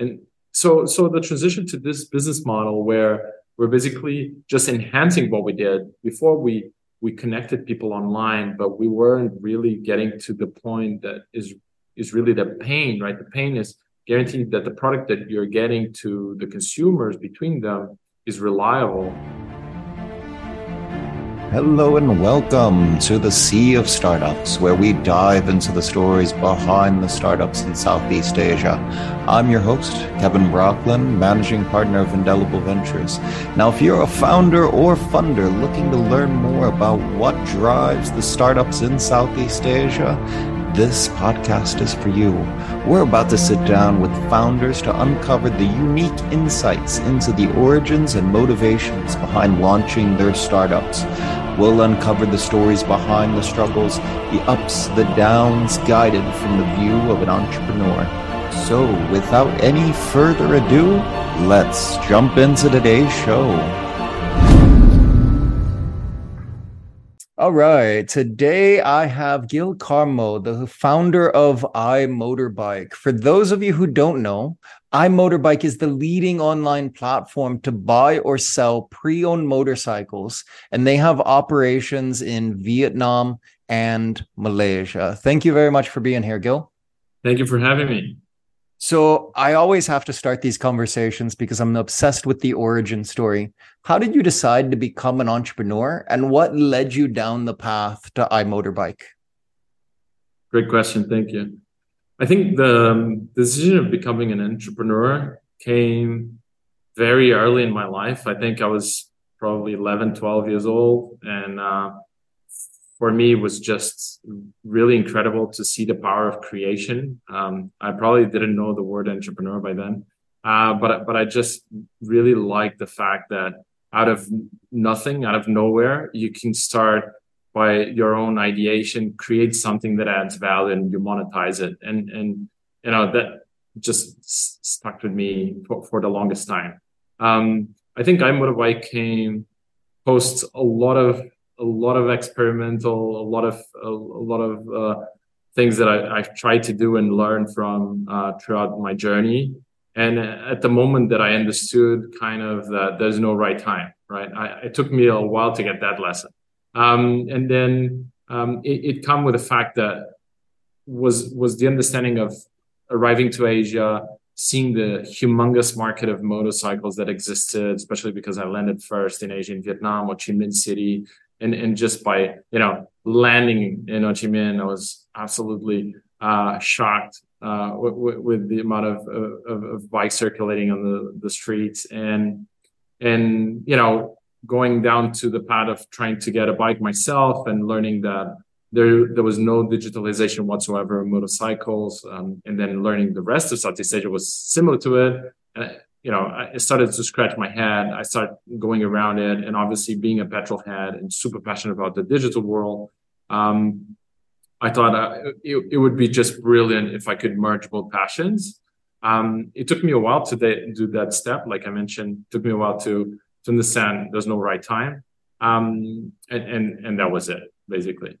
and so so the transition to this business model where we're basically just enhancing what we did before we we connected people online but we weren't really getting to the point that is is really the pain right? The pain is guaranteeing that the product that you're getting to the consumers between them is reliable Hello and welcome to the Sea of Startups, where we dive into the stories behind the startups in Southeast Asia. I'm your host, Kevin Brockland, managing partner of Indelible Ventures. Now, if you're a founder or funder looking to learn more about what drives the startups in Southeast Asia, this podcast is for you. We're about to sit down with founders to uncover the unique insights into the origins and motivations behind launching their startups. We'll uncover the stories behind the struggles, the ups, the downs, guided from the view of an entrepreneur. So, without any further ado, let's jump into today's show. All right. Today I have Gil Carmo, the founder of iMotorbike. For those of you who don't know, iMotorbike is the leading online platform to buy or sell pre owned motorcycles, and they have operations in Vietnam and Malaysia. Thank you very much for being here, Gil. Thank you for having me. So I always have to start these conversations because I'm obsessed with the origin story. How did you decide to become an entrepreneur and what led you down the path to iMotorbike? Great question. Thank you. I think the um, decision of becoming an entrepreneur came very early in my life. I think I was probably 11, 12 years old. And uh, for me it was just really incredible to see the power of creation. Um, I probably didn't know the word entrepreneur by then, uh, but but I just really like the fact that out of nothing, out of nowhere, you can start by your own ideation, create something that adds value, and you monetize it. And and you know that just stuck with me for, for the longest time. Um, I think iMotorbike came post a lot of a lot of experimental, a lot of a, a lot of uh, things that I, I've tried to do and learn from uh, throughout my journey. And at the moment that I understood kind of that there's no right time, right? I, it took me a while to get that lesson. Um, and then um, it, it come with the fact that was was the understanding of arriving to Asia, seeing the humongous market of motorcycles that existed, especially because I landed first in Asia in Vietnam, Ho Chi Minh City, and and just by you know landing in Ho Chi Minh, I was absolutely uh, shocked uh, with, with, the amount of, of, of, bikes circulating on the, the streets and and you know going down to the path of trying to get a bike myself and learning that there there was no digitalization whatsoever of motorcycles um, and then learning the rest of Southeast Asia was similar to it. You know, I started to scratch my head. I started going around it, and obviously being a petrol head and super passionate about the digital world, um, I thought uh, it, it, would be just brilliant if I could merge both passions. Um, it took me a while to de- do that step, like I mentioned. It took me a while to to understand there's no right time, um, and and and that was it basically.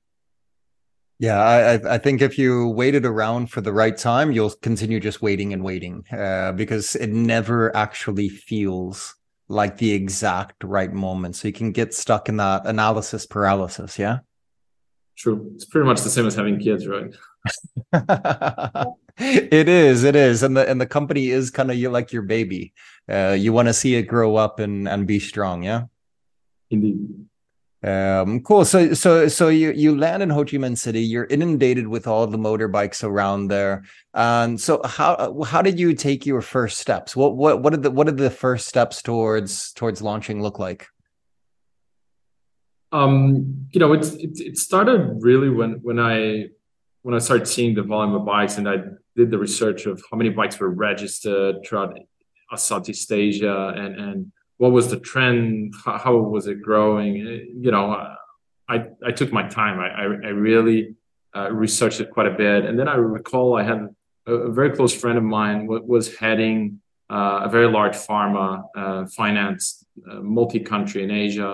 Yeah, I, I think if you waited around for the right time, you'll continue just waiting and waiting uh, because it never actually feels like the exact right moment. So you can get stuck in that analysis paralysis. Yeah. True. It's pretty much the same as having kids, right? it is. It is, and the and the company is kind of you like your baby. Uh, you want to see it grow up and and be strong. Yeah. Indeed. Um, cool. So, so, so you you land in Ho Chi Minh City. You're inundated with all the motorbikes around there. And so, how how did you take your first steps? What what what did the what did the first steps towards towards launching look like? Um, you know, it's it, it started really when when I when I started seeing the volume of bikes, and I did the research of how many bikes were registered throughout Southeast Asia, and and what was the trend? How, was it growing? You know, I I took my time. I I, I really uh, researched it quite a bit, and then I recall I had a, a very close friend of mine was heading uh, a very large pharma uh, finance uh, multi-country in Asia.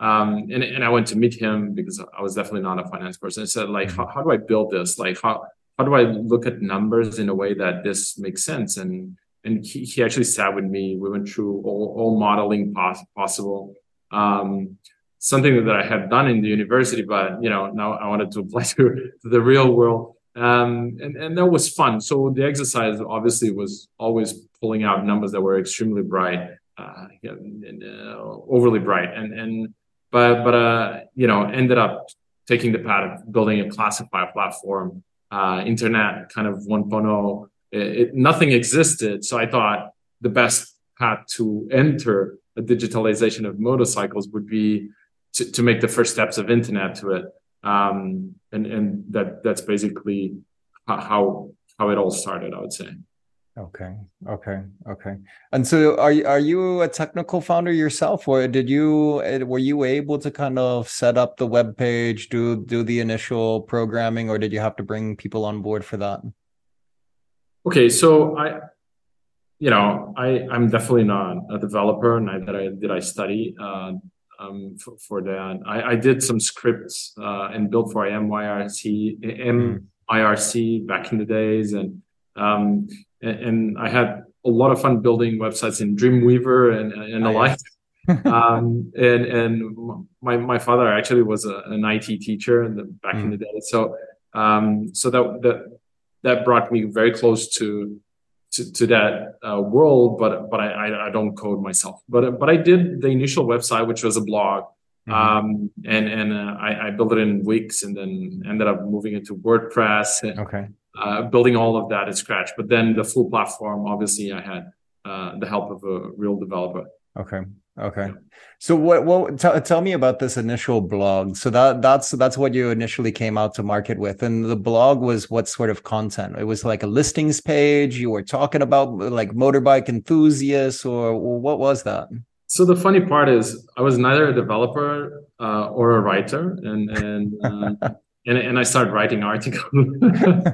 Um, and, and I went to meet him because I was definitely not a finance person. I said, like, how, how do I build this? Like, how, how do I look at numbers in a way that this makes sense? And and he, he actually sat with me. We went through all, all modeling pos- possible. Um, something that I had done in the university, but you know, now I wanted to apply to, to the real world. Um, and, and that was fun. So the exercise obviously was always pulling out numbers that were extremely bright, uh, and, uh, overly bright. And, and, but, but, uh, you know, ended up taking the path of building a classifier platform, uh, internet kind of 1.0. It, nothing existed. So I thought the best path to enter a digitalization of motorcycles would be to, to make the first steps of internet to it um, and and that that's basically how how it all started. I would say. Okay. Okay. Okay. And so, are are you a technical founder yourself, or did you were you able to kind of set up the web page, do do the initial programming, or did you have to bring people on board for that? Okay, so I, you know, I I'm definitely not a developer, and I that I did I study uh, um, for, for, that. I, I, did some scripts uh, and built for MYRC, MIRC back in the days, and, um, and, and I had a lot of fun building websites in Dreamweaver and and the like. um, and and my my father actually was a, an IT teacher in the, back mm. in the day, so um, so that that that brought me very close to to, to that uh, world, but but I, I don't code myself. But but I did the initial website, which was a blog, mm-hmm. um, and and uh, I, I built it in weeks, and then ended up moving into WordPress. And, okay. Uh, building all of that at scratch, but then the full platform, obviously, I had uh, the help of a real developer. Okay. Okay. So what what t- tell me about this initial blog. So that that's that's what you initially came out to market with and the blog was what sort of content? It was like a listings page, you were talking about like motorbike enthusiasts or what was that? So the funny part is I was neither a developer uh, or a writer and and uh, and, and I started writing articles.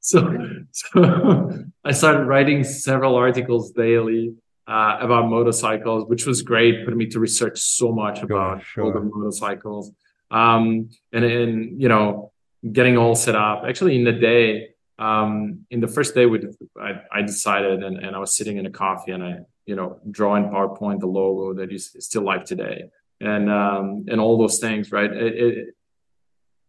so so I started writing several articles daily uh, about motorcycles, which was great. Put me to research so much about sure. older motorcycles, um, and and you know, getting all set up. Actually, in the day, um, in the first day, we I, I decided, and, and I was sitting in a coffee, and I you know drawing PowerPoint the logo that is still live today, and um, and all those things, right? It,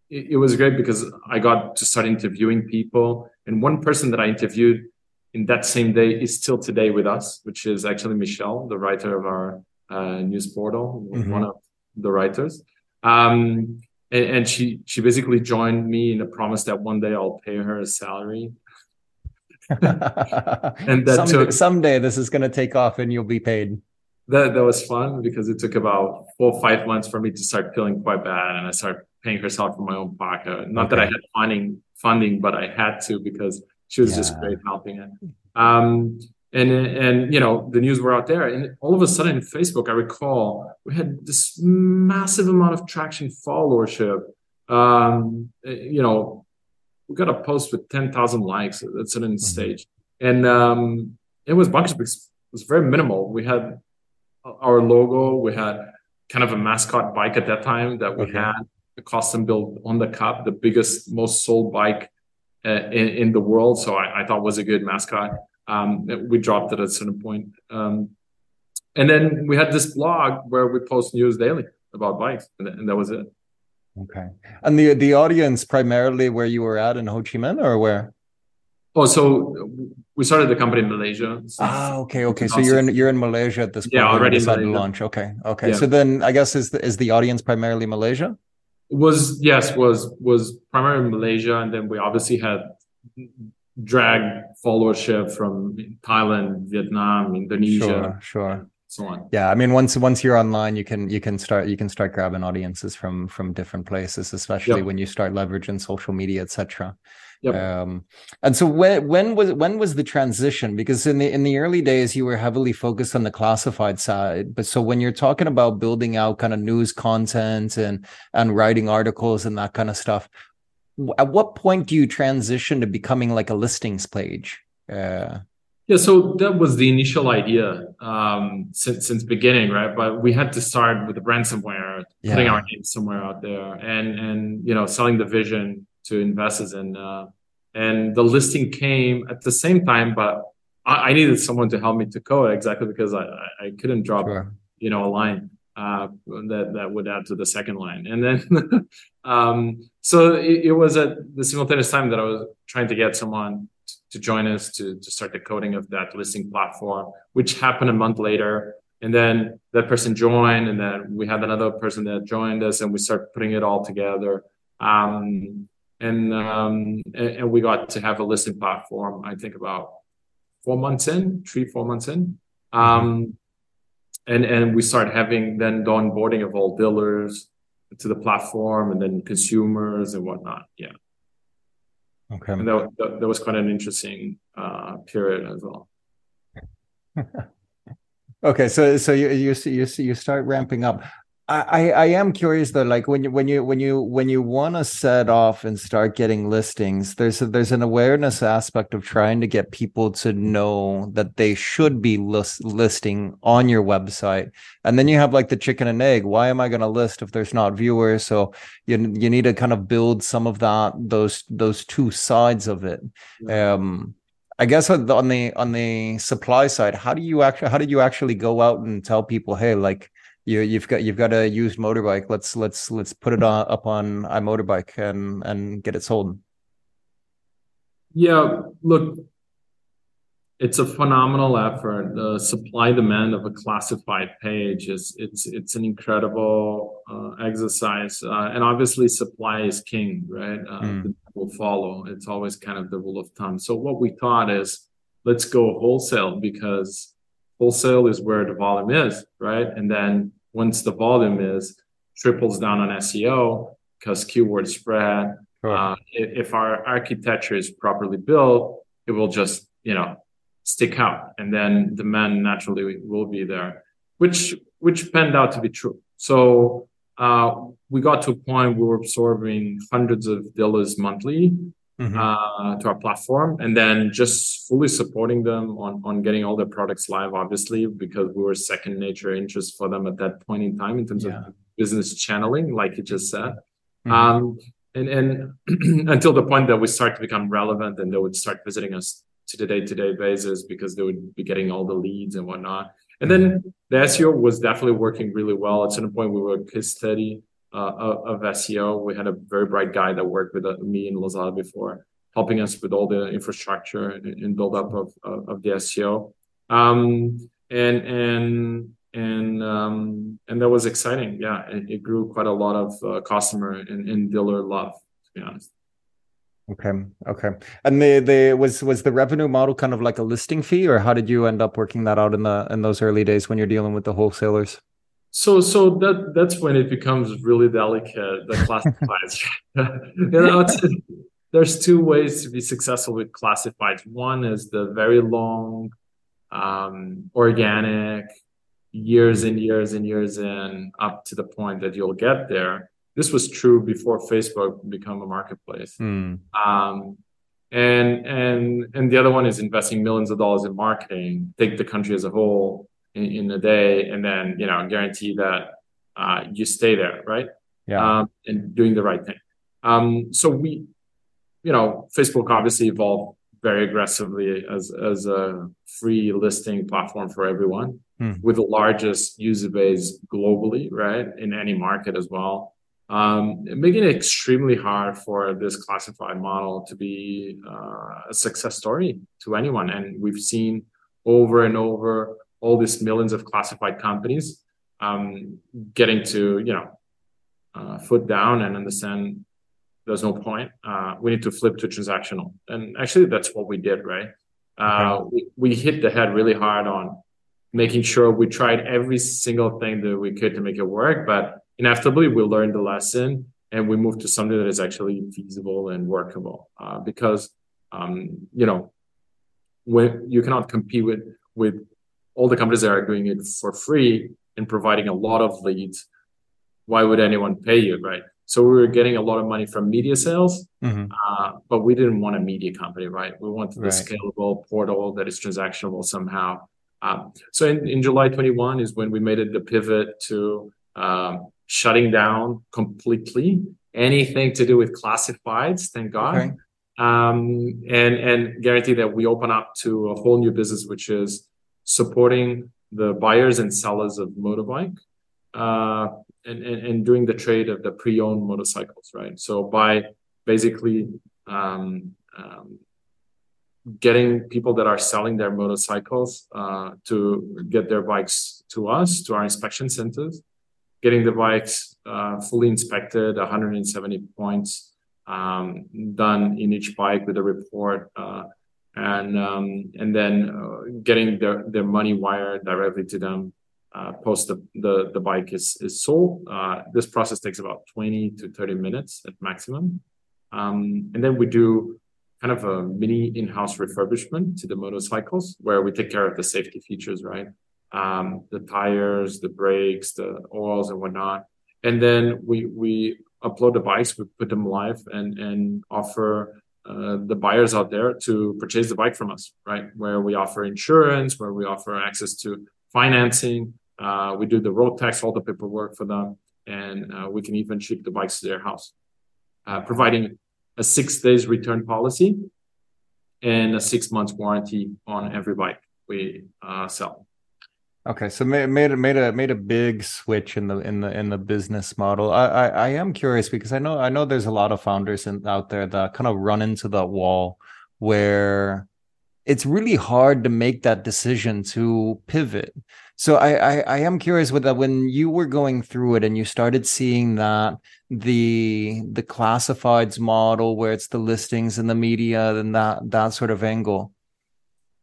it, it was great because I got to start interviewing people, and one person that I interviewed in that same day is still today with us, which is actually Michelle, the writer of our uh, news portal, mm-hmm. one of the writers. Um, and, and, she she basically joined me in the promise that one day I'll pay her a salary. and that someday, took someday this is going to take off and you'll be paid. That that was fun because it took about four or five months for me to start feeling quite bad, and I started paying herself from my own pocket. Not okay. that I had funding funding, but I had to because she was yeah. just great helping it. Um, and and you know the news were out there, and all of a sudden, Facebook, I recall, we had this massive amount of traction, followership. Um, you know, we got a post with ten thousand likes at a certain mm-hmm. stage, and um, it was bunches. It was very minimal. We had our logo. We had kind of a mascot bike at that time that we okay. had a custom built on the Cub, the biggest, most sold bike in, in, the world. So I, I, thought was a good mascot. Um, we dropped it at a certain point. Um, and then we had this blog where we post news daily about bikes, and, and, that was it. Okay. And the the audience primarily where you were at in Ho Chi Minh or where? Oh, so we started the company in Malaysia. Ah, okay, okay. So you're in you're in Malaysia at this point. Yeah, already decided to launch. Okay, okay. Yeah. So then I guess is the, is the audience primarily Malaysia? Was yes was was primarily in Malaysia, and then we obviously had drag followership from Thailand, Vietnam, Indonesia, sure, sure. So on. Yeah, I mean, once once you're online, you can you can start you can start grabbing audiences from from different places, especially yep. when you start leveraging social media, etc. Yep. Um, and so when when was when was the transition? Because in the in the early days, you were heavily focused on the classified side. But so when you're talking about building out kind of news content and and writing articles and that kind of stuff, at what point do you transition to becoming like a listings page? Uh, yeah, so that was the initial idea um, since since beginning, right? But we had to start with the ransomware, yeah. putting our name somewhere out there, and and you know selling the vision to investors and uh, and the listing came at the same time but I, I, needed someone to help me to code exactly because I, I couldn't drop, sure. you know, a line uh, that that would add to the second line. And then, um, so it, it, was at the simultaneous time that I was trying to get someone to join us to to start the coding of that listing platform, which happened a month later. And then that person joined, and then we had another person that joined us, and we started putting it all together. Um, and, um, and, and we got to have a listing platform. I think about four months in, three four months in. Um, and and we start having then the onboarding of all dealers to the platform and then consumers and whatnot. Yeah. Okay. And that, that, that was quite an interesting uh, period as well. okay, so so you you you you start ramping up. I, I am curious though, like when you when you when you when you want to set off and start getting listings, there's a, there's an awareness aspect of trying to get people to know that they should be list, listing on your website, and then you have like the chicken and egg. Why am I going to list if there's not viewers? So you you need to kind of build some of that those those two sides of it. Yeah. Um, I guess on the on the supply side, how do you actually how did you actually go out and tell people, hey, like you you've got you've got a used motorbike. Let's let's let's put it on up on iMotorbike and and get it sold. Yeah, look, it's a phenomenal effort. The supply demand of a classified page is it's it's an incredible uh, exercise, uh, and obviously supply is king, right? Uh, mm. Will follow. It's always kind of the rule of thumb. So what we thought is, let's go wholesale because wholesale is where the volume is, right? And then once the volume is triples down on SEO because keyword spread. Sure. Uh, if, if our architecture is properly built, it will just you know stick out, and then demand naturally will be there, which which panned out to be true. So uh, we got to a point we were absorbing hundreds of dealers monthly mm-hmm. uh, to our platform, and then just fully supporting them on on getting all their products live. Obviously, because we were second nature interest for them at that point in time in terms yeah. of business channeling, like you just said. Mm-hmm. Um, and and until the point that we start to become relevant, and they would start visiting us to the day-to-day basis because they would be getting all the leads and whatnot. And then mm-hmm. the SEO was definitely working really well. At some point, we were case study of SEO. We had a very bright guy that worked with uh, me in Lazada before, helping us with all the infrastructure and, build up of, of, of the SEO. Um, and and and um, and that was exciting. Yeah, it, it grew quite a lot of uh, customer and, and dealer love. To be honest. Okay. Okay. And the the was was the revenue model kind of like a listing fee, or how did you end up working that out in the in those early days when you're dealing with the wholesalers? So, so that that's when it becomes really delicate. The classifieds, you know, there's two ways to be successful with classifieds. One is the very long, um, organic, years and years and years in, up to the point that you'll get there. This was true before Facebook become a marketplace. Mm. Um, and and and the other one is investing millions of dollars in marketing. Take the country as a whole in, in a day and then you know guarantee that uh, you stay there right? Yeah. Um, and doing the right thing. Um, so we you know facebook obviously evolved very aggressively as as a free listing platform for everyone hmm. with the largest user base globally right in any market as well. Um, making it extremely hard for this classified model to be uh, a success story to anyone. And we've seen over and over all these millions of classified companies um, getting to you know uh, foot down and understand there's no point. Uh, we need to flip to transactional, and actually that's what we did. Right, uh, we, we hit the head really hard on making sure we tried every single thing that we could to make it work, but inevitably we learned the lesson and we moved to something that is actually feasible and workable. Uh, because um, you know when you cannot compete with with all the companies that are doing it for free and providing a lot of leads, why would anyone pay you, right? So we were getting a lot of money from media sales, mm-hmm. uh, but we didn't want a media company, right? We wanted right. a scalable portal that is transactionable somehow. Um, so in, in July 21 is when we made it the pivot to um, shutting down completely anything to do with classifieds. Thank God. Okay. um, and and guarantee that we open up to a whole new business, which is supporting the buyers and sellers of motorbike, uh, and, and and doing the trade of the pre-owned motorcycles, right? So by basically um, um, getting people that are selling their motorcycles uh, to get their bikes to us to our inspection centers getting the bikes uh, fully inspected 170 points um, done in each bike with a report uh, and um, and then uh, getting their, their money wired directly to them uh, post the, the, the bike is, is sold uh, this process takes about 20 to 30 minutes at maximum um, and then we do kind of a mini in-house refurbishment to the motorcycles where we take care of the safety features, right? Um, the tires, the brakes, the oils and whatnot. And then we, we upload the bikes, we put them live and, and offer uh, the buyers out there to purchase the bike from us, right? Where we offer insurance, where we offer access to financing. Uh, we do the road tax, all the paperwork for them, and uh, we can even ship the bikes to their house, uh, providing a six days return policy and a six months warranty on every bike we uh, sell. Okay, so made made a made a made a big switch in the in the in the business model. I, I, I am curious because I know I know there's a lot of founders in, out there that kind of run into that wall where it's really hard to make that decision to pivot. So I, I, I am curious with that when you were going through it and you started seeing that the the classifieds model where it's the listings and the media and that that sort of angle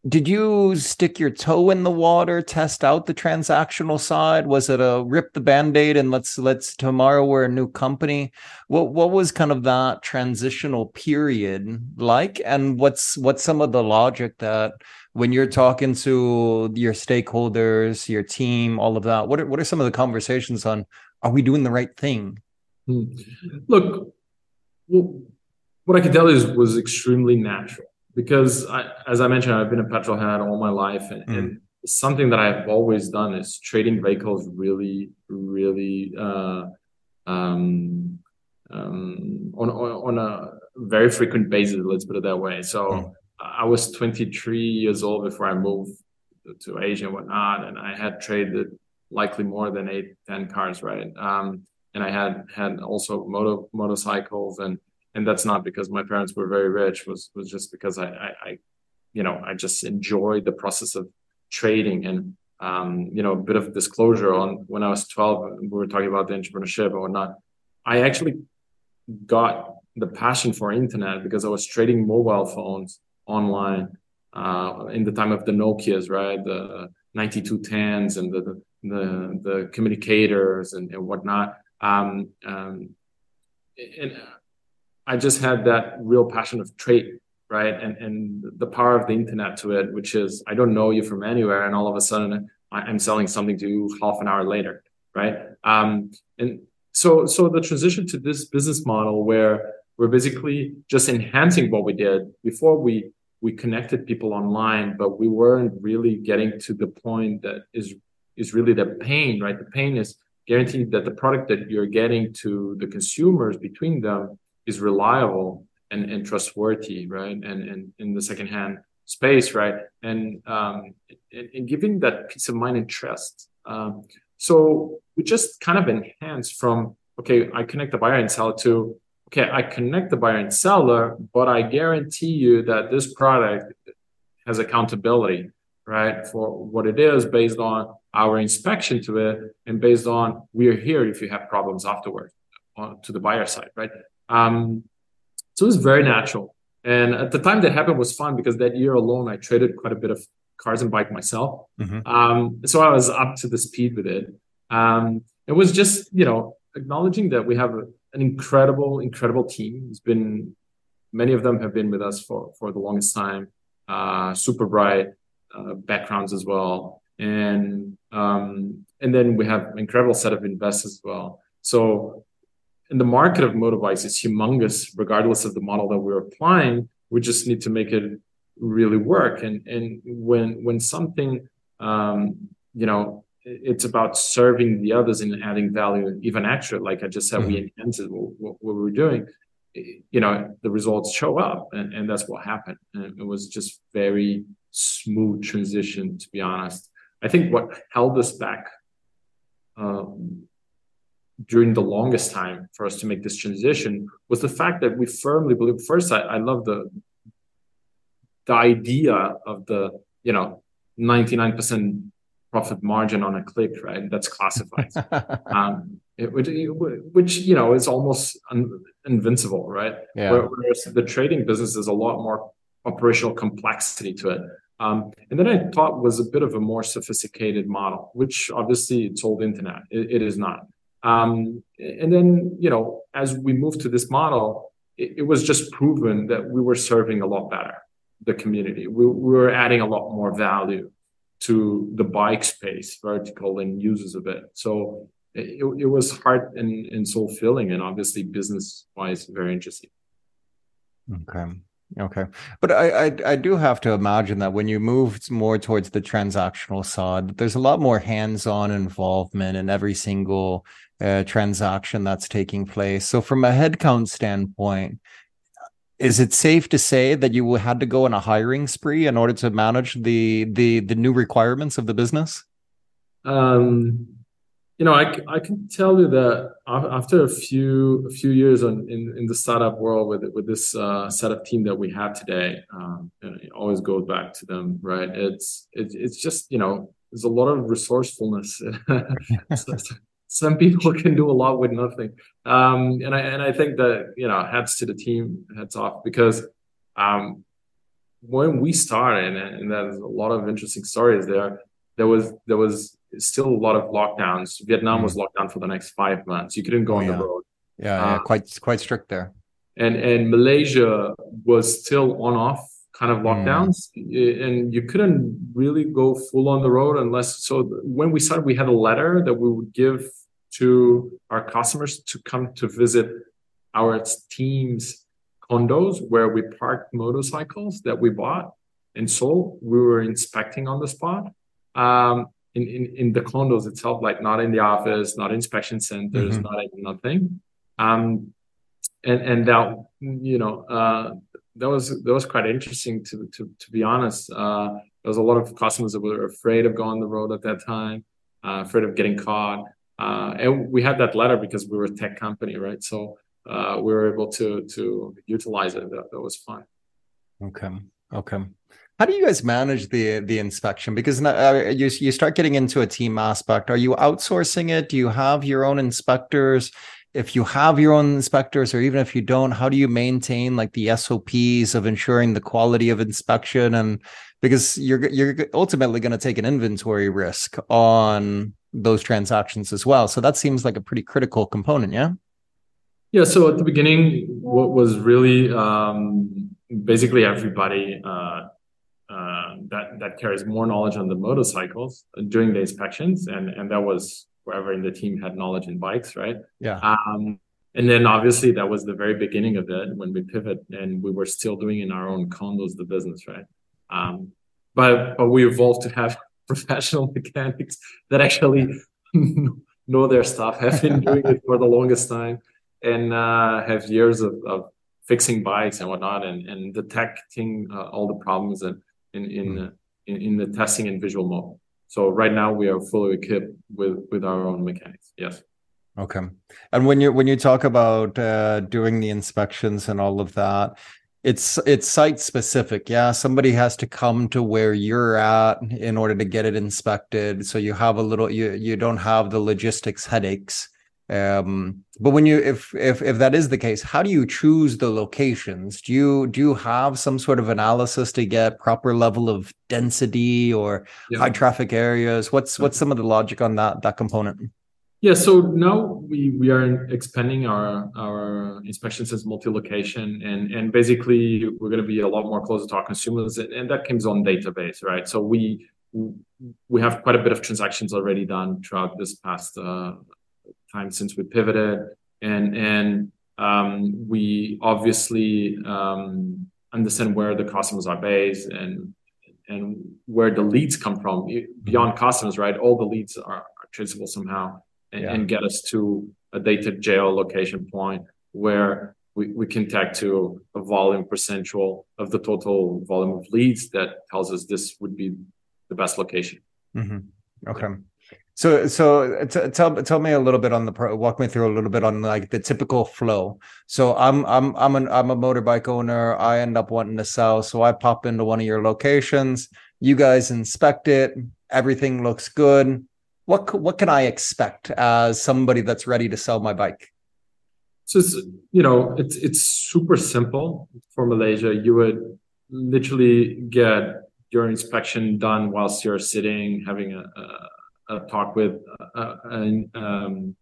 did you stick your toe in the water test out the transactional side? Was it a rip the band-aid and let's let's tomorrow we're a new company? What what was kind of that transitional period like? And what's what's some of the logic that when you're talking to your stakeholders your team all of that what are, what are some of the conversations on are we doing the right thing? Hmm. Look, what I can tell you is was extremely natural because, I, as I mentioned, I've been a petrol head all my life, and, mm. and, something that I've always done is trading vehicles really, really uh, um, um, on, on a very frequent basis. Let's put it that way. So mm. I was 23 years old before I moved to Asia and whatnot, and I had traded likely more than eight, ten cars, right? Um, and I had had also motor motorcycles and and that's not because my parents were very rich was was just because I, I, I you know I just enjoyed the process of trading. And um, you know a bit of disclosure on when I was 12 we were talking about the entrepreneurship and whatnot. I actually got the passion for internet because I was trading mobile phones online uh, in the time of the Nokia's right? The 9210s and the the, the, the communicators and, and whatnot. Um, um, and I just had that real passion of trade, right? And and the power of the internet to it, which is I don't know you from anywhere, and all of a sudden I'm selling something to you half an hour later, right? Um, and so so the transition to this business model where we're basically just enhancing what we did before we we connected people online, but we weren't really getting to the point that is is really the pain, right? The pain is guarantee that the product that you're getting to the consumers between them is reliable and, and trustworthy, right? And, and in the secondhand space, right? And, um, and, and giving that peace of mind and trust. Um, so we just kind of enhance from, okay, I connect the buyer and seller to, okay, I connect the buyer and seller, but I guarantee you that this product has accountability, right? For what it is based on our inspection to it and based on we're here if you have problems afterwards uh, to the buyer side, right? Um, so it was very natural. And at the time that happened was fun because that year alone, I traded quite a bit of cars and bike myself. Mm-hmm. Um, so I was up to the speed with it. Um, it was just, you know, acknowledging that we have a, an incredible, incredible team. It's been, many of them have been with us for, for the longest time, uh, super bright uh, backgrounds as well and um, and then we have an incredible set of investors as well. So, in the market of motorbikes is humongous, regardless of the model that we're applying. We just need to make it really work. And and when when something um, you know it's about serving the others and adding value even extra like i just said mm-hmm. we enhanced what, what, what, we're doing you know the results show up and, and that's what happened and it was just very smooth transition to be honest i think what held us back um, during the longest time for us to make this transition was the fact that we firmly believe first i, I love the the idea of the you know 99% profit margin on a click right? That's classified. Um, it, which, which you know is almost un, invincible right? Yeah. whereas the trading business is a lot more operational complexity to it. Um, and then i thought was a bit of a more sophisticated model which obviously it's old internet. It, it is not um, and then, you know, as we moved to this model, it, it, was just proven that we were serving a lot better the community. We, we were adding a lot more value to the bike space vertical and users of it. So it, it was heart and, and soul filling and obviously business wise very interesting. Okay. Okay, but I, I, I do have to imagine that when you move more towards the transactional side, there's a lot more hands-on involvement in every single uh, transaction that's taking place. So, from a headcount standpoint, is it safe to say that you had to go on a hiring spree in order to manage the the the new requirements of the business? Um, you know, I, I can tell you that after a few a few years on, in in the startup world with with this uh, setup team that we have today, um, it always goes back to them, right? It's it, it's just you know there's a lot of resourcefulness. Some people can do a lot with nothing, um, and I and I think that you know heads to the team, heads off because um, when we started, and there's a lot of interesting stories there. There was there was still a lot of lockdowns. Vietnam mm. was locked down for the next five months. You couldn't go oh, on yeah. the road. Yeah, yeah, quite quite strict there. And and Malaysia was still on off kind of lockdowns, mm. and you couldn't really go full on the road unless. So when we started, we had a letter that we would give to our customers to come to visit our team's condos where we parked motorcycles that we bought and sold. We were inspecting on the spot. Um, in, in, in the condos itself, like not in the office, not inspection centers, mm-hmm. not nothing. Um, and and that you know uh, that was that was quite interesting to to to be honest. Uh, there was a lot of customers that were afraid of going the road at that time, uh, afraid of getting caught. Uh, and we had that letter because we were a tech company, right? So uh, we were able to to utilize it. That, that was fun. Okay. Okay. How do you guys manage the the inspection? Because uh, you you start getting into a team aspect. Are you outsourcing it? Do you have your own inspectors? If you have your own inspectors, or even if you don't, how do you maintain like the SOPs of ensuring the quality of inspection? And because you're you're ultimately going to take an inventory risk on those transactions as well. So that seems like a pretty critical component. Yeah. Yeah. So at the beginning, what was really um, basically everybody. Uh, uh, that that carries more knowledge on the motorcycles during the inspections, and and that was whoever in the team had knowledge in bikes, right? Yeah. Um, and then obviously that was the very beginning of it when we pivot and we were still doing in our own condos the business, right? Um, but but we evolved to have professional mechanics that actually know their stuff, have been doing it for the longest time, and uh, have years of, of fixing bikes and whatnot, and and detecting uh, all the problems and in in, mm. in, in the testing and visual mode. So right now we are fully equipped with with our own mechanics. Yes. Okay. And when you when you talk about uh, doing the inspections and all of that, it's it's site specific. Yeah, somebody has to come to where you're at in order to get it inspected. So you have a little you you don't have the logistics headaches um but when you if if if that is the case how do you choose the locations? Do you do you have some sort of analysis to get proper level of density or yeah. high traffic areas? What's what's some of the logic on that that component? Yeah so now we we are expanding our our inspections as multi-location and and basically we're going to be a lot more closer to our consumers and, and that comes on database right? So we we have quite a bit of transactions already done throughout this past uh, time since we pivoted, and and um, we obviously um, understand where the customers are based and and where the leads come from beyond customers, right? All the leads are, are traceable somehow and, yeah. and, get us to a data jail location point where we, we can tag to a volume percentual of the total volume of leads that tells us this would be the best location. Mm-hmm. Okay. So, so uh, t- tell tell me a little bit on the pro- walk me through a little bit on like the typical flow. So I'm I'm I'm an I'm a motorbike owner. I end up wanting to sell, so I pop into one of your locations. You guys inspect it. Everything looks good. What what can I expect as somebody that's ready to sell my bike? So it's you know it's it's super simple for Malaysia. You would literally get your inspection done whilst you're sitting having a, a, a talk with a, a, um,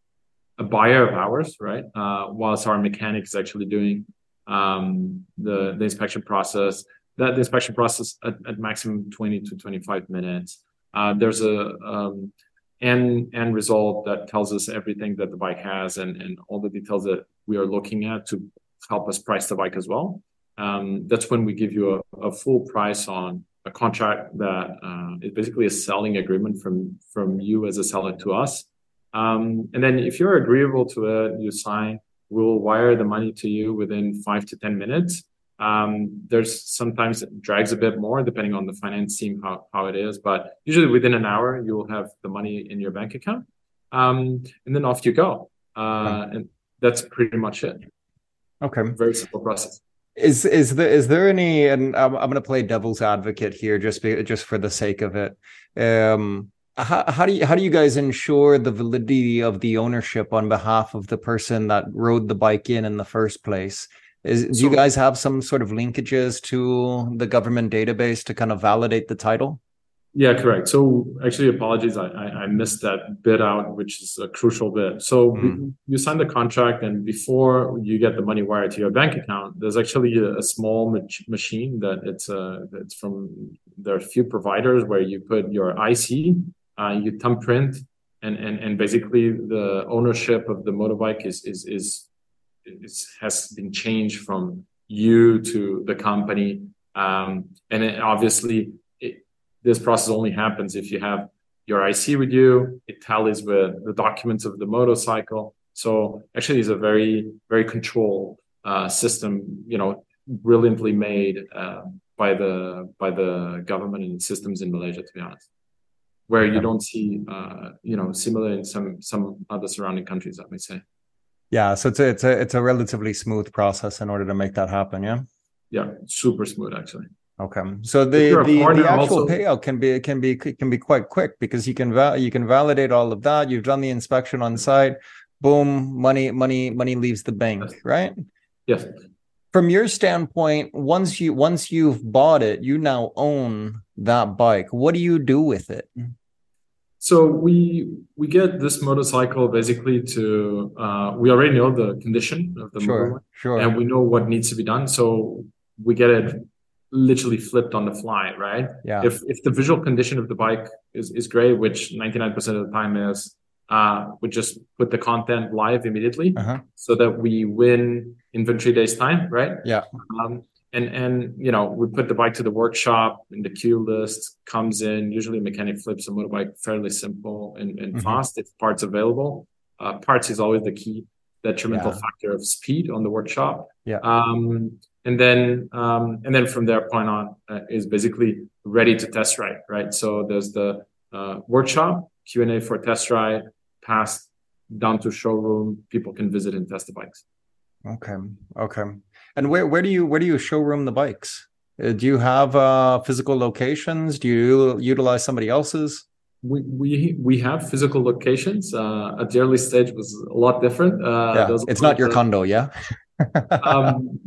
a, buyer of ours, right? Uh, whilst our mechanic is actually doing um, the the inspection process. That the inspection process at, at maximum 20 to 25 minutes. Uh, there's a um, end end result that tells us everything that the bike has and and all the details that we are looking at to help us price the bike as well. Um, that's when we give you a, a, full price on a contract that uh, is basically a selling agreement from from you as a seller to us. Um, and then if you're agreeable to it, you sign. We'll wire the money to you within five to ten minutes. Um, there's sometimes it drags a bit more depending on the finance team how, how it is, but usually within an hour you will have the money in your bank account, um, and then off you go. Uh, and that's pretty much it. Okay, very simple process. Is is there is there any? And I'm I'm going to play devil's advocate here, just be, just for the sake of it. Um, how, how do you how do you guys ensure the validity of the ownership on behalf of the person that rode the bike in in the first place? Is, do so, you guys have some sort of linkages to the government database to kind of validate the title? Yeah, correct. So actually, apologies, I, I, I missed that bit out, which is a crucial bit. So mm. you sign the contract, and before you get the money wired to your bank account, there's actually a, a small mach- machine that it's uh, it's from there are a few providers where you put your IC, uh, you thumbprint, and and and basically the ownership of the motorbike is is is has been changed from you to the company. Um, and it, obviously, this process only happens if you have your IC with you. It tallies with the documents of the motorcycle. So actually, it's a very very controlled uh, system. You know, brilliantly made uh, by the by the government and systems in Malaysia. To be honest, where you don't see uh, you know similar in some some other surrounding countries, I may say. Yeah, so it's a, it's a it's a relatively smooth process in order to make that happen. Yeah. Yeah, super smooth actually. Okay, so the the, the actual also... payout can be can be can be quite quick because you can val- you can validate all of that. You've done the inspection on site. Boom, money money money leaves the bank, yes. right? Yes. From your standpoint, once you once you've bought it, you now own that bike. What do you do with it? So we we get this motorcycle basically to uh, we already know the condition of the sure, motorcycle, sure. and we know what needs to be done. So we get it literally flipped on the fly, right? Yeah. If if the visual condition of the bike is is great, which ninety nine percent of the time is, uh, we just put the content live immediately, uh-huh. so that we win inventory days time, right? Yeah. Um, and and you know we put the bike to the workshop and the queue list comes in usually mechanic flips a motorbike fairly simple and, and mm-hmm. fast if parts available uh, parts is always the key detrimental yeah. factor of speed on the workshop yeah um, and then um, and then from there point on uh, is basically ready to test ride right so there's the uh, workshop q&a for test ride passed down to showroom people can visit and test the bikes okay okay and where where do you where do you showroom the bikes? Uh, do you have uh, physical locations? Do you utilize somebody else's? We we we have physical locations. Uh, at the early stage was a lot different. Uh, yeah, it's not your condo, yeah. um,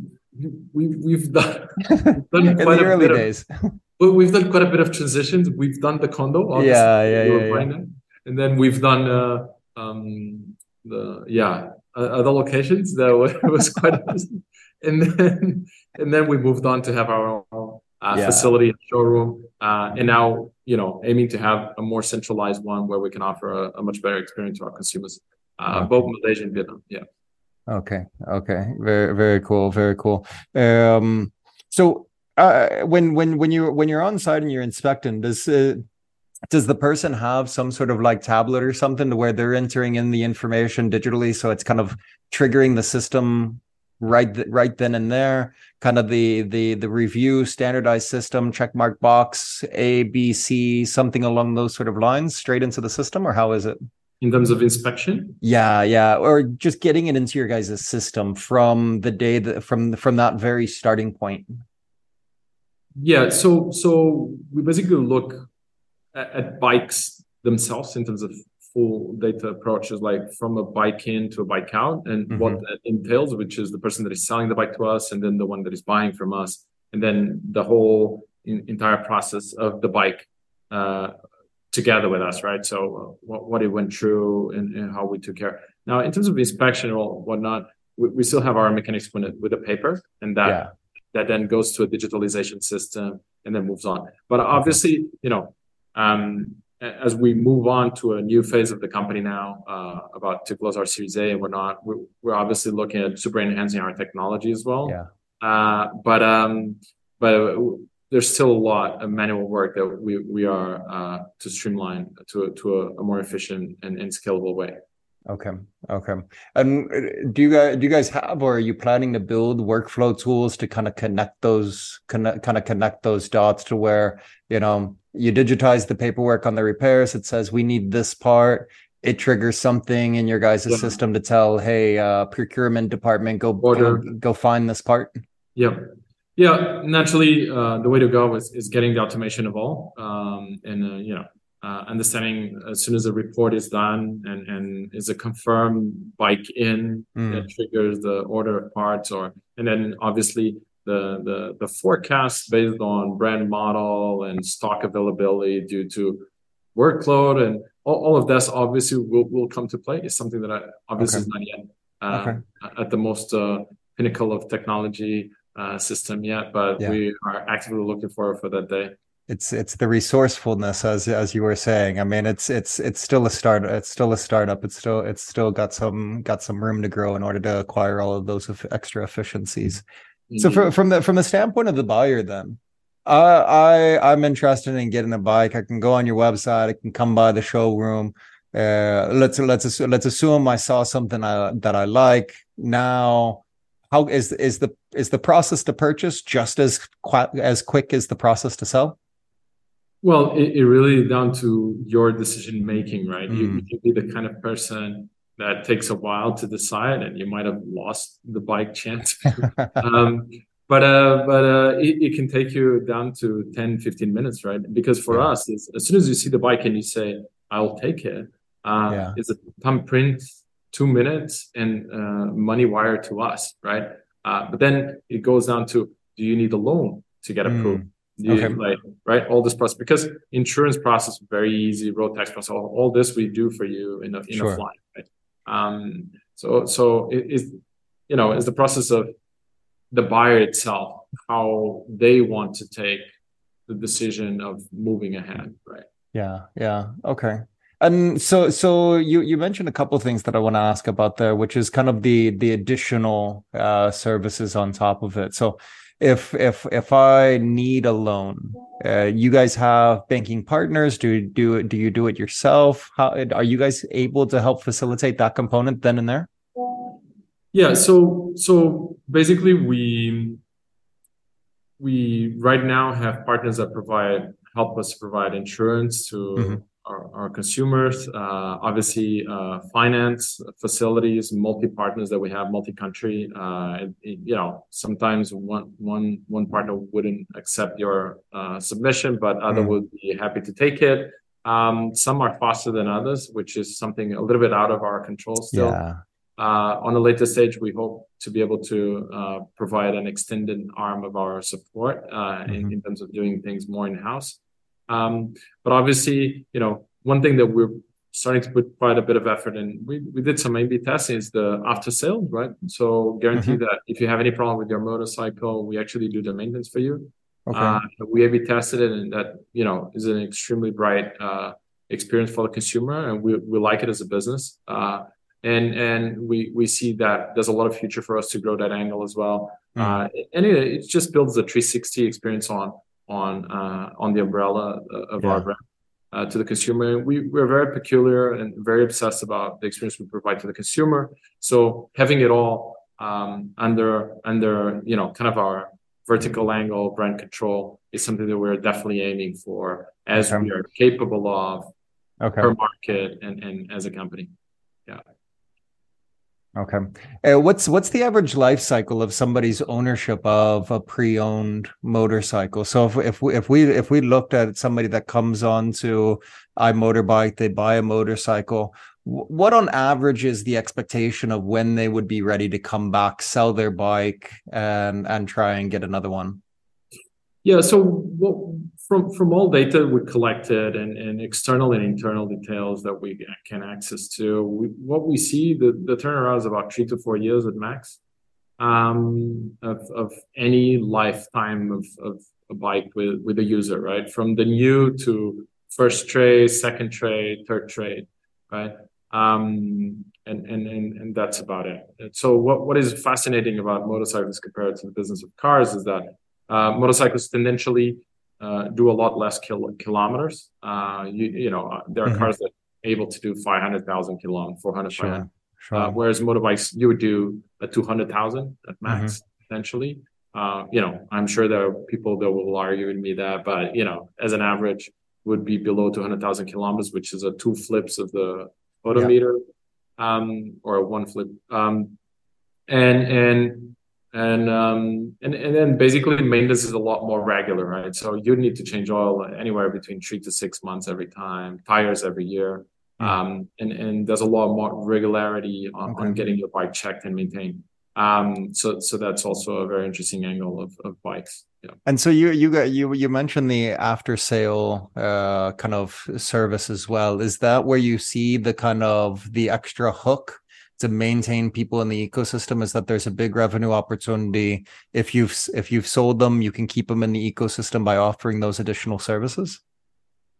we we've done, done in the early days. Of, but we've done quite a bit of transitions. We've done the condo, obviously, yeah, yeah, yeah, yeah. and then we've done uh, um, the yeah other locations. That was quite. A, and then and then we moved on to have our own uh, yeah. facility showroom, uh, and now you know aiming to have a more centralized one where we can offer a, a much better experience to our consumers, uh, both Malaysia and Vietnam. Yeah. Okay. Okay. Very very cool. Very cool. Um, so uh, when when when you when you're on site and you're inspecting, does uh, does the person have some sort of like tablet or something to where they're entering in the information digitally so it's kind of triggering the system right th- right then and there kind of the the the review standardized system checkmark box a b c something along those sort of lines straight into the system or how is it in terms of inspection yeah yeah or just getting it into your guys' system from the day that from from that very starting point yeah so so we basically look at, at bikes themselves in terms of full data approaches like from a bike in to a bike out and mm-hmm. what that entails which is the person that is selling the bike to us and then the one that is buying from us and then the whole in, entire process of the bike uh, together with us right so uh, what, what, it went through and, and, how we took care now in terms of inspection or whatnot we, we still have our mechanics with, with a paper and that yeah. that then goes to a digitalization system and then moves on but obviously you know um, as we move on to a new phase of the company now, uh, about to close our Series A, and we're not, we're, we're obviously looking at super enhancing our technology as well. Yeah. Uh, but um, but there's still a lot of manual work that we we are uh, to streamline to a, to a, a more efficient and, and scalable way. Okay. Okay. And uh, do you guys do you guys have or are you planning to build workflow tools to kind of connect those connect kind of connect those dots to where, you know, you digitize the paperwork on the repairs, it says we need this part, it triggers something in your guys' yeah. system to tell, hey, uh, procurement department, go Order. go, go find this part. Yeah. Yeah, naturally, uh, the way to go is, is getting the automation of all, um, and uh, you know, uh, understanding as soon as the report is done and, and is a confirmed bike in mm. that triggers the order of parts or and then obviously the, the the forecast based on brand model and stock availability due to workload and all, all of this obviously will, will come to play is something that I, obviously okay. is not yet uh, okay. at the most uh, pinnacle of technology uh, system yet but yeah. we are actively looking forward for that day. It's it's the resourcefulness as as you were saying. I mean it's it's it's still a start it's still a startup. It's still it's still got some got some room to grow in order to acquire all of those extra efficiencies. Mm-hmm. so for, from the from the standpoint of the buyer then uh, i i'm interested in getting a bike. I can go on your website. I can come by the showroom. Uh, let's let's let's assume i saw something I, that i like now how is is the is the process to purchase just as as quick as the process to sell well, it, it really down to your decision making, right? Mm. You, you can be the kind of person that takes a while to decide, and you might have lost the bike chance. um, but uh, but uh, it, it, can take you down to 10, 15 minutes, right? Because for yeah. us, as soon as you see the bike and you say, "I'll take it," uh, yeah. it's a thumb print, two minutes, and uh, money wire to us, right? Uh, but then it goes down to, do you need a loan to get approved? Mm you, okay. like right all this process because insurance process very easy road tax process all, all this we do for you in a in sure. a fly right um so so it is you know is the process of the buyer itself how they want to take the decision of moving ahead right yeah yeah okay and so so you you mentioned a couple of things that I want to ask about there which is kind of the the additional uh services on top of it so if if if I need a loan, uh, you guys have banking partners. Do you do it? Do you do it yourself? How are you guys able to help facilitate that component then and there? Yeah. So so basically, we we right now have partners that provide help us provide insurance to mm-hmm our, our consumers, uh, obviously uh, finance facilities, multi partners that we have, multi country. Uh, you know, sometimes one one one partner wouldn't accept your uh, submission, but other mm. would be happy to take it. Um, some are faster than others, which is something a little bit out of our control still. Yeah. Uh, on a later stage, we hope to be able to uh, provide an extended arm of our support mm-hmm. in, in terms of doing things more in house. Um, but obviously, you know, one thing that we're starting to put quite a bit of effort in, we, we did some A/B testing is the after sales, right? So guarantee mm-hmm. that if you have any problem with your motorcycle, we actually do the maintenance for you. Okay. Uh, we A/B tested it, and that you know is an extremely bright uh, experience for the consumer, and we, we like it as a business. Uh, and and we we see that there's a lot of future for us to grow that angle as well. Mm. and it, it just builds a 360 experience on on uh, on the umbrella uh, of yeah. our brand uh, to the consumer. We we're very peculiar and very obsessed about the experience we provide to the consumer. So having it all um, under under you know kind of our vertical angle brand control is something that we're definitely aiming for as okay. we are capable of okay. per market and, and as a company. Yeah. Okay. Uh, what's what's the average life cycle of somebody's ownership of a pre-owned motorcycle? So if if we if we if we looked at somebody that comes on to iMotorbike, they buy a motorcycle, what on average is the expectation of when they would be ready to come back, sell their bike and and try and get another one? Yeah, so what from from all data we collected and, and external and internal details that we can access to, we, what we see the the turnaround is about three to four years at max um, of of any lifetime of of a bike with with a user, right? From the new to first trade, second trade, third trade, right? Um, and, and and and that's about it. So what what is fascinating about motorcycles compared to the business of cars is that uh, motorcycles tendentially uh, do a lot less kil- kilometers. Uh, you, you know, uh, there are mm-hmm. cars that are able to do 500,000 kilometers, 400, sure. Sure. Uh, whereas motorbikes, you would do a 200,000 at max, mm-hmm. potentially. Uh, you know, I'm sure there are people that will argue with me that, but, you know, as an average, would be below 200,000 kilometers, which is a two flips of the odometer yeah. um, or one flip. Um, and, and, and um, and and then basically maintenance is a lot more regular, right? So you need to change oil anywhere between three to six months every time, tires every year, mm. um, and and there's a lot more regularity on, okay. on getting your bike checked and maintained. Um, so so that's also a very interesting angle of, of bikes. Yeah. And so you you got you you mentioned the after sale uh, kind of service as well. Is that where you see the kind of the extra hook to maintain people in the ecosystem is that there's a big revenue opportunity. If you've if you've sold them you can keep them in the ecosystem by offering those additional services?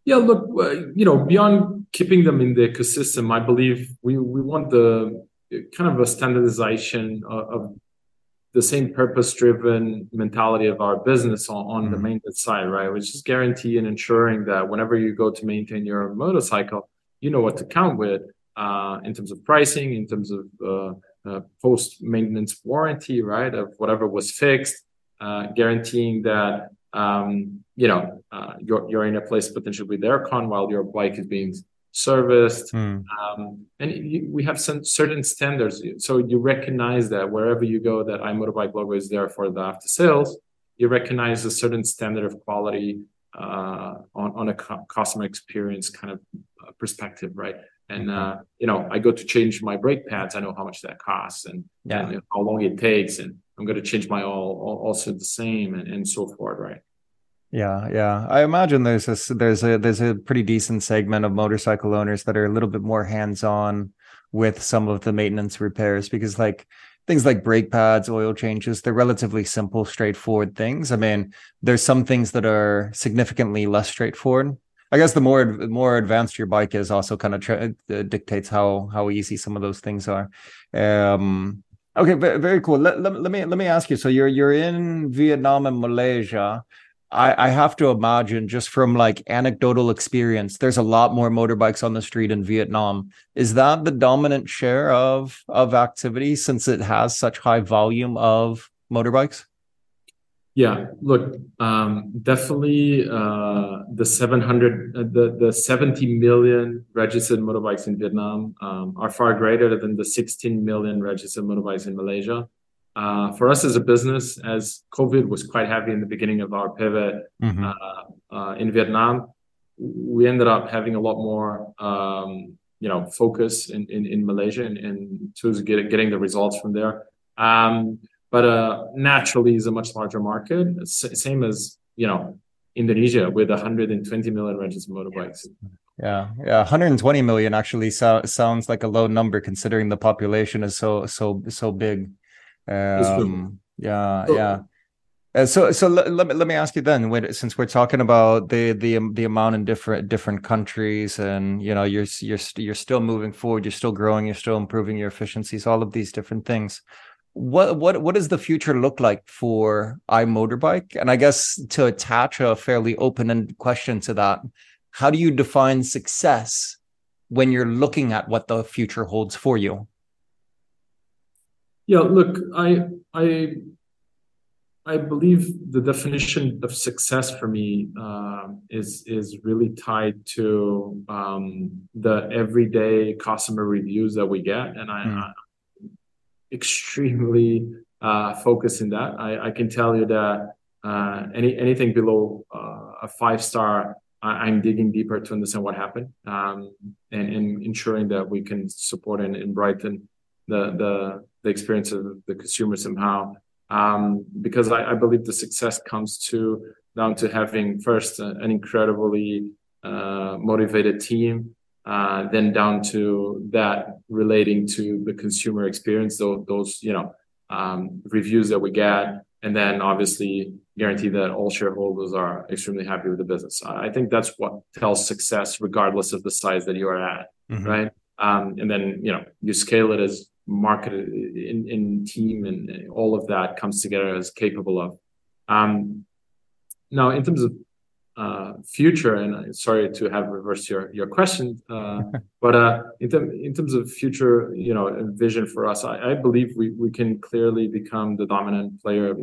Yeah look uh, you know beyond keeping them in the ecosystem i believe we we want the kind of a standardization of, of the same purpose driven mentality of our business on, on mm-hmm. the maintenance side right? Which is guaranteeing and ensuring that whenever you go to maintain your motorcycle you know what to count with in terms of pricing, in terms of uh, uh, post maintenance warranty, right? Of whatever was fixed, uh, guaranteeing that um, you know uh, you're you're in a place potentially with aircon while your bike is being serviced, mm. um, and you, we have some certain standards. So you recognize that wherever you go, that iMotorbike logo is there for the after sales. You recognize a certain standard of quality uh, on on a customer experience kind of perspective, right? And uh, you know i go to change my brake pads. I know how much that costs and, yeah. and how long it takes. And i'm going to change my oil also the same and, and so forth right? Yeah yeah. I imagine there's a there's a there's a pretty decent segment of motorcycle owners that are a little bit more hands-on with some of the maintenance repairs because like things like brake pads oil changes they're relatively simple straightforward things. I mean there's some things that are significantly less straightforward I guess the more more advanced your bike is, also kind of tra- uh, dictates how how easy some of those things are. Um, okay, very, cool. Let, let, let me let me ask you. So you're you're in Vietnam and Malaysia. I, I have to imagine just from like anecdotal experience, there's a lot more motorbikes on the street in Vietnam. Is that the dominant share of of activity since it has such high volume of motorbikes? Yeah, look, um, definitely uh, the 700, uh, the, the 70 million registered motorbikes in Vietnam um, are far greater than the 16 million registered motorbikes in Malaysia. Uh, for us as a business, as COVID was quite heavy in the beginning of our pivot mm-hmm. Uh, uh, in Vietnam, we ended up having a lot more, um, you know, focus in, in, in Malaysia and, and to get, getting the results from there. Um, but uh, naturally is a much larger market. S- same as you know Indonesia with 120 million registered motorbikes. Yeah, yeah, 120 million actually so- sounds like a low number considering the population is so so so big. Um, yeah, so, yeah. Uh, so, so let, let, me, let me ask you then, when, since we're talking about the the the amount in different different countries, and you know, you're you're you're still moving forward, you're still growing, you're still improving your efficiencies, all of these different things what what what does the future look like for iMotorbike? And I guess to attach a fairly open-ended question to that, how do you define success when you're looking at what the future holds for you? Yeah, look, I I I believe the definition of success for me uh, is is really tied to um, the everyday customer reviews that we get, and I, mm. Extremely uh, focused in that. I, I, can tell you that uh, any anything below uh, a five star, I, am digging deeper to understand what happened, um, and, and, ensuring that we can support and, and brighten the the the experience of the consumer somehow um, because I, I, believe the success comes to down to having first uh, an incredibly uh, motivated team, uh, then down to that relating to the consumer experience, those, those you know um, reviews that we get, and then obviously guarantee that all shareholders are extremely happy with the business. I think that's what tells success, regardless of the size that you are at, mm-hmm. right? Um, and then you know you scale it as market in, in team and all of that comes together as capable of. Um, now, in terms of uh, future, and sorry to have reversed your your question, uh, but uh, in, term, in terms of future, you know, vision for us, I, I, believe we, we can clearly become the dominant player.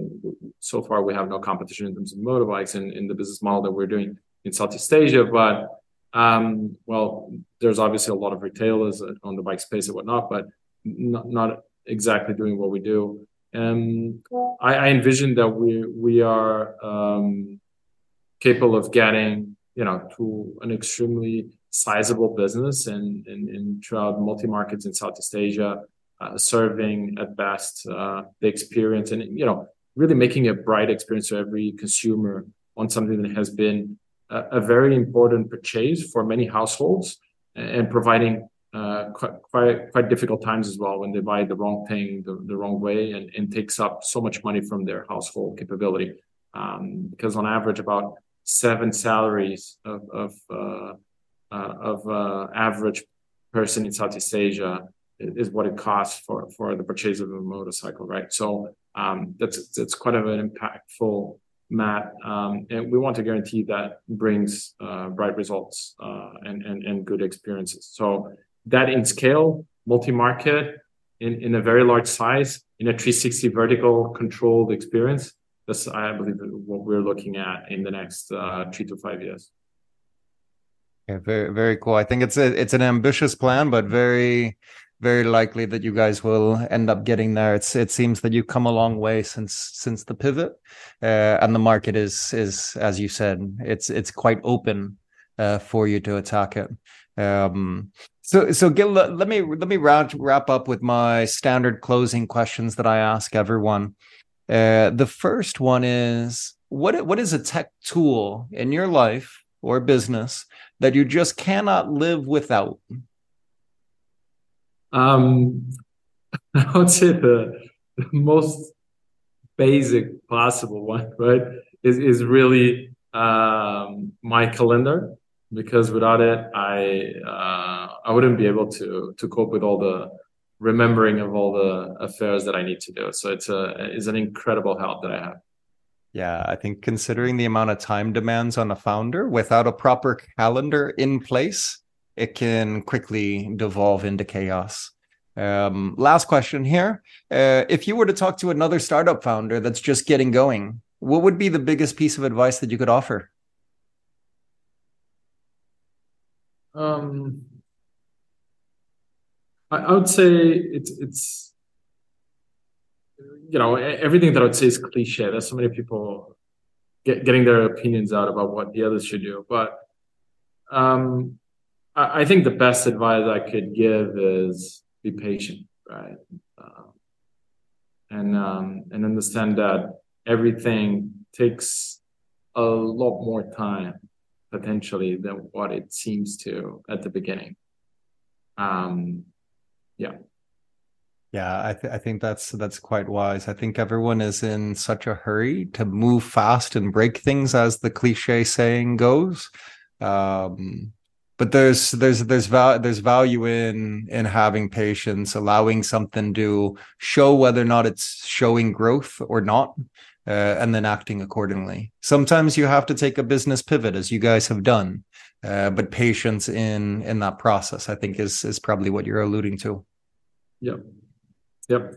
So far, we have no competition in terms of motorbikes and in the business model that we're doing in Southeast Asia, but um, well, there's obviously a lot of retailers on the bike space and whatnot, but not, not exactly doing what we do. And I, I envision that we we are um, capable of getting you know to an extremely sizable business and in, in, in, throughout multi markets in Southeast Asia, uh, serving at best uh, the experience and you know really making a bright experience for every consumer on something that has been a, a very important purchase for many households and providing uh, quite, quite quite difficult times as well when they buy the wrong thing the, the wrong way and, and takes up so much money from their household capability. Um, because on average about seven salaries of of, uh, uh, of uh, average person in Southeast Asia is what it costs for for the purchase of a motorcycle right so um, that's that's quite of an impactful mat um, and we want to guarantee that brings uh, bright results uh, and, and and good experiences so that in scale, multi-market, in, in a very large size, in a 360 vertical controlled experience. That's, I believe, what we're looking at in the next uh, three to five years. Yeah, very very cool. I think it's a it's an ambitious plan, but very very likely that you guys will end up getting there. It's it seems that you've come a long way since since the pivot, uh, and the market is is as you said, it's it's quite open uh, for you to attack it. Um, so, so Gil, let me let me wrap wrap up with my standard closing questions that I ask everyone. Uh, the first one is what what is a tech tool in your life or business that you just cannot live without? Um, I would say the, the most basic possible one, right, is is really um, my calendar because without it, I uh, I wouldn't be able to to cope with all the remembering of all the affairs that I need to do. So it's a is an incredible help that I have. Yeah, I think considering the amount of time demands on a founder without a proper calendar in place, it can quickly devolve into chaos. Um, last question here. Uh, if you were to talk to another startup founder that's just getting going, what would be the biggest piece of advice that you could offer? Um, I, would say it's it's you know everything that I would say is cliche. There's so many people get, getting their opinions out about what the others should do, but um, I, I think the best advice I could give is be patient, right? Uh, and um, and understand that everything takes a lot more time potentially than what it seems to at the beginning. Um, yeah. Yeah, I, th- I think that's that's quite wise. I think everyone is in such a hurry to move fast and break things, as the cliche saying goes. Um, but there's there's there's val- there's value in in having patience, allowing something to show whether or not it's showing growth or not, uh, and then acting accordingly. Sometimes you have to take a business pivot, as you guys have done, uh, but patience in in that process, I think, is is probably what you're alluding to. Yep. Yep.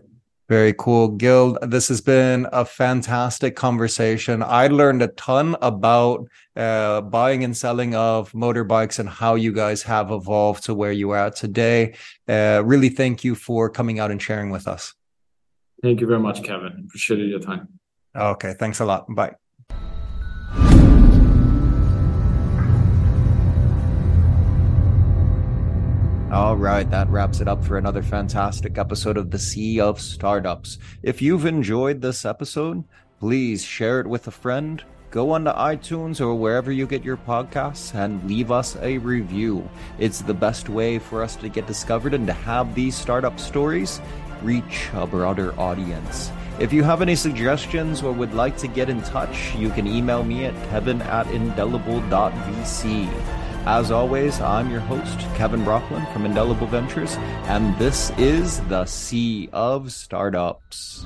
Very cool. Gil, this has been a fantastic conversation. I learned a ton about uh, buying and selling of motorbikes and how you guys have evolved to where you are today. Uh, really thank you for coming out and sharing with us. Thank you very much, Kevin. Appreciate your time. Okay. Thanks a lot. Bye. All right, that wraps it up for another fantastic episode of the Sea of Startups. If you've enjoyed this episode, please share it with a friend. Go onto iTunes or wherever you get your podcasts and leave us a review. It's the best way for us to get discovered and to have these startup stories reach a broader audience. If you have any suggestions or would like to get in touch, you can email me at kevin at indelible.vc. As always, I'm your host, Kevin Brockland from Indelible Ventures, and this is the Sea of Startups.